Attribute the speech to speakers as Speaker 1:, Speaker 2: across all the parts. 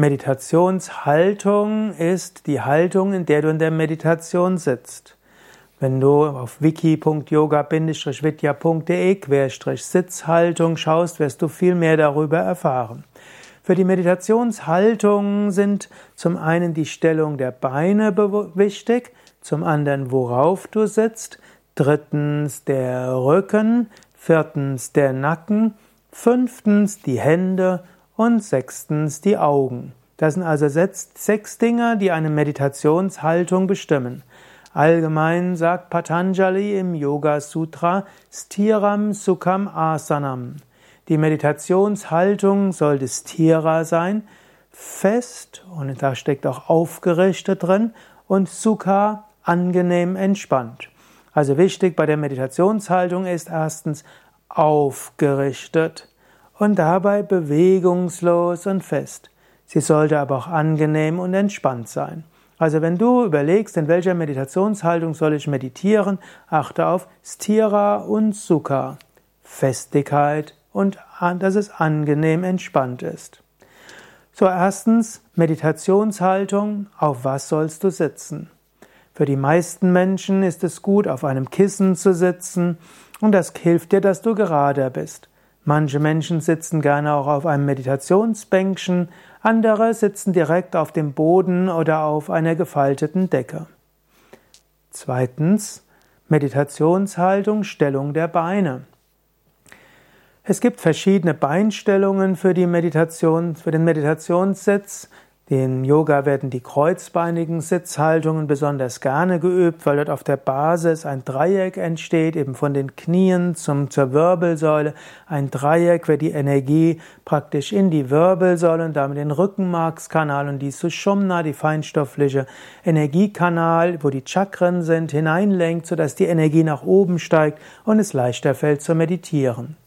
Speaker 1: Meditationshaltung ist die Haltung, in der du in der Meditation sitzt. Wenn du auf wiki.yoga-vidya.de-sitzhaltung schaust, wirst du viel mehr darüber erfahren. Für die Meditationshaltung sind zum einen die Stellung der Beine wichtig, zum anderen worauf du sitzt, drittens der Rücken, viertens der Nacken, fünftens die Hände und sechstens die Augen. Das sind also sechs Dinge, die eine Meditationshaltung bestimmen. Allgemein sagt Patanjali im Yoga Sutra Stiram Sukham Asanam. Die Meditationshaltung soll das Stira sein, fest, und da steckt auch aufgerichtet drin, und Sukha angenehm entspannt. Also wichtig bei der Meditationshaltung ist erstens aufgerichtet und dabei bewegungslos und fest. Sie sollte aber auch angenehm und entspannt sein. Also wenn du überlegst, in welcher Meditationshaltung soll ich meditieren, achte auf Stira und Sukha, Festigkeit und dass es angenehm entspannt ist. So erstens Meditationshaltung, auf was sollst du sitzen? Für die meisten Menschen ist es gut, auf einem Kissen zu sitzen und das hilft dir, dass du gerader bist. Manche Menschen sitzen gerne auch auf einem Meditationsbänkchen, andere sitzen direkt auf dem Boden oder auf einer gefalteten Decke. Zweitens Meditationshaltung, Stellung der Beine. Es gibt verschiedene Beinstellungen für die Meditation, für den Meditationssitz. In Yoga werden die kreuzbeinigen Sitzhaltungen besonders gerne geübt, weil dort auf der Basis ein Dreieck entsteht, eben von den Knien zum, zur Wirbelsäule. Ein Dreieck wird die Energie praktisch in die Wirbelsäule und damit den Rückenmarkskanal und die Sushumna, die feinstoffliche Energiekanal, wo die Chakren sind, hineinlenkt, sodass die Energie nach oben steigt und es leichter fällt zu meditieren.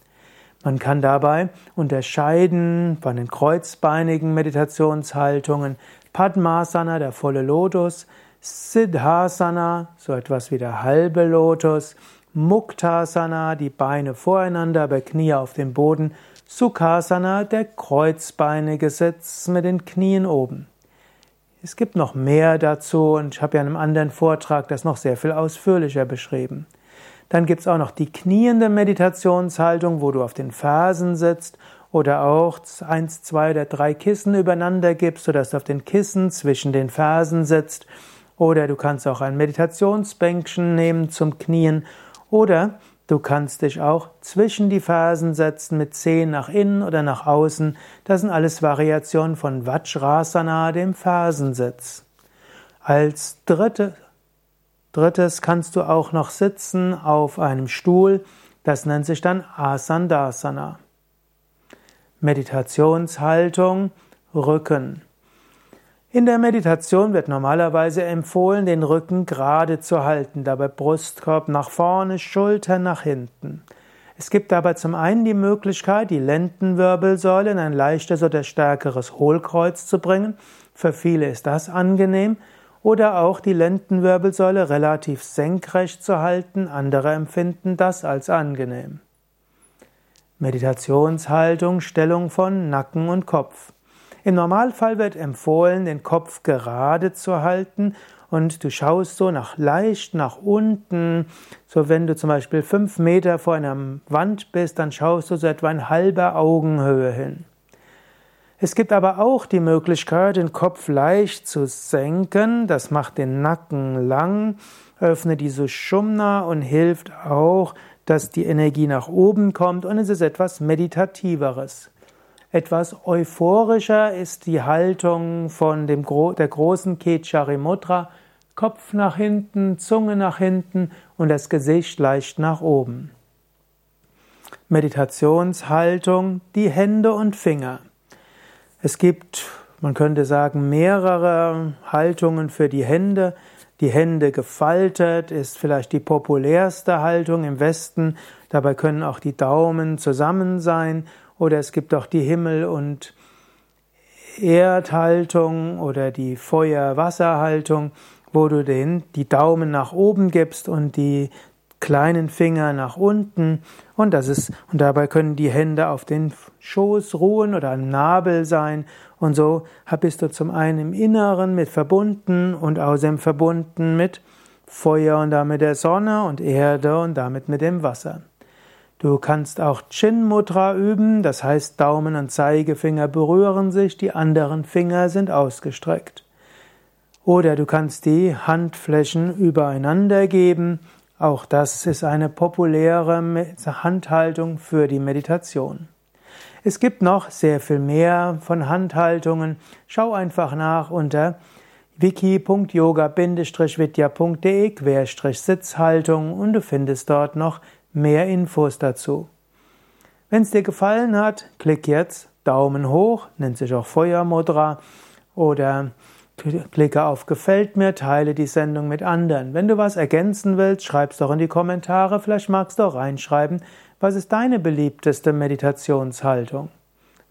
Speaker 1: Man kann dabei unterscheiden von den kreuzbeinigen Meditationshaltungen Padmasana, der volle Lotus, Siddhasana, so etwas wie der halbe Lotus, Muktasana, die Beine voreinander, aber Knie auf dem Boden, Sukhasana, der kreuzbeinige Sitz mit den Knien oben. Es gibt noch mehr dazu und ich habe ja in einem anderen Vortrag das noch sehr viel ausführlicher beschrieben. Dann gibt es auch noch die kniende Meditationshaltung, wo du auf den Fersen sitzt oder auch eins, zwei oder drei Kissen übereinander gibst, sodass du auf den Kissen zwischen den Fersen sitzt. Oder du kannst auch ein Meditationsbänkchen nehmen zum Knien. Oder du kannst dich auch zwischen die Fersen setzen mit Zehen nach innen oder nach außen. Das sind alles Variationen von Vajrasana, dem Fersensitz. Als dritte Drittes kannst du auch noch sitzen auf einem Stuhl, das nennt sich dann Asandasana. Meditationshaltung, Rücken. In der Meditation wird normalerweise empfohlen, den Rücken gerade zu halten, dabei Brustkorb nach vorne, Schultern nach hinten. Es gibt aber zum einen die Möglichkeit, die Lendenwirbelsäule in ein leichtes oder stärkeres Hohlkreuz zu bringen. Für viele ist das angenehm oder auch die Lendenwirbelsäule relativ senkrecht zu halten, andere empfinden das als angenehm. Meditationshaltung, Stellung von Nacken und Kopf. Im Normalfall wird empfohlen, den Kopf gerade zu halten und du schaust so nach leicht nach unten. So wenn du zum Beispiel fünf Meter vor einer Wand bist, dann schaust du so etwa in halber Augenhöhe hin. Es gibt aber auch die Möglichkeit, den Kopf leicht zu senken. Das macht den Nacken lang, öffnet die Sushumna und hilft auch, dass die Energie nach oben kommt und es ist etwas Meditativeres. Etwas euphorischer ist die Haltung von dem, der großen Kechari Mudra, Kopf nach hinten, Zunge nach hinten und das Gesicht leicht nach oben. Meditationshaltung, die Hände und Finger. Es gibt, man könnte sagen, mehrere Haltungen für die Hände. Die Hände gefaltet ist vielleicht die populärste Haltung im Westen. Dabei können auch die Daumen zusammen sein. Oder es gibt auch die Himmel- und Erdhaltung oder die Feuer-Wasser-Haltung, wo du den, die Daumen nach oben gibst und die kleinen Finger nach unten und das ist und dabei können die Hände auf den Schoß ruhen oder am Nabel sein und so bist du zum einen im Inneren mit verbunden und außerdem verbunden mit Feuer und damit der Sonne und Erde und damit mit dem Wasser. Du kannst auch Chin Mudra üben, das heißt Daumen und Zeigefinger berühren sich, die anderen Finger sind ausgestreckt. Oder du kannst die Handflächen übereinander geben, auch das ist eine populäre Handhaltung für die Meditation. Es gibt noch sehr viel mehr von Handhaltungen. Schau einfach nach unter wiki.yoga-vidya.de Sitzhaltung und du findest dort noch mehr Infos dazu. Wenn es dir gefallen hat, klick jetzt Daumen hoch, nennt sich auch Feuermudra oder klicke auf Gefällt mir, teile die Sendung mit anderen. Wenn du was ergänzen willst, schreib's doch in die Kommentare, vielleicht magst du auch reinschreiben, was ist deine beliebteste Meditationshaltung?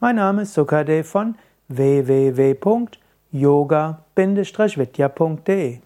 Speaker 1: Mein Name ist Sukade von www.yoga-vidya.de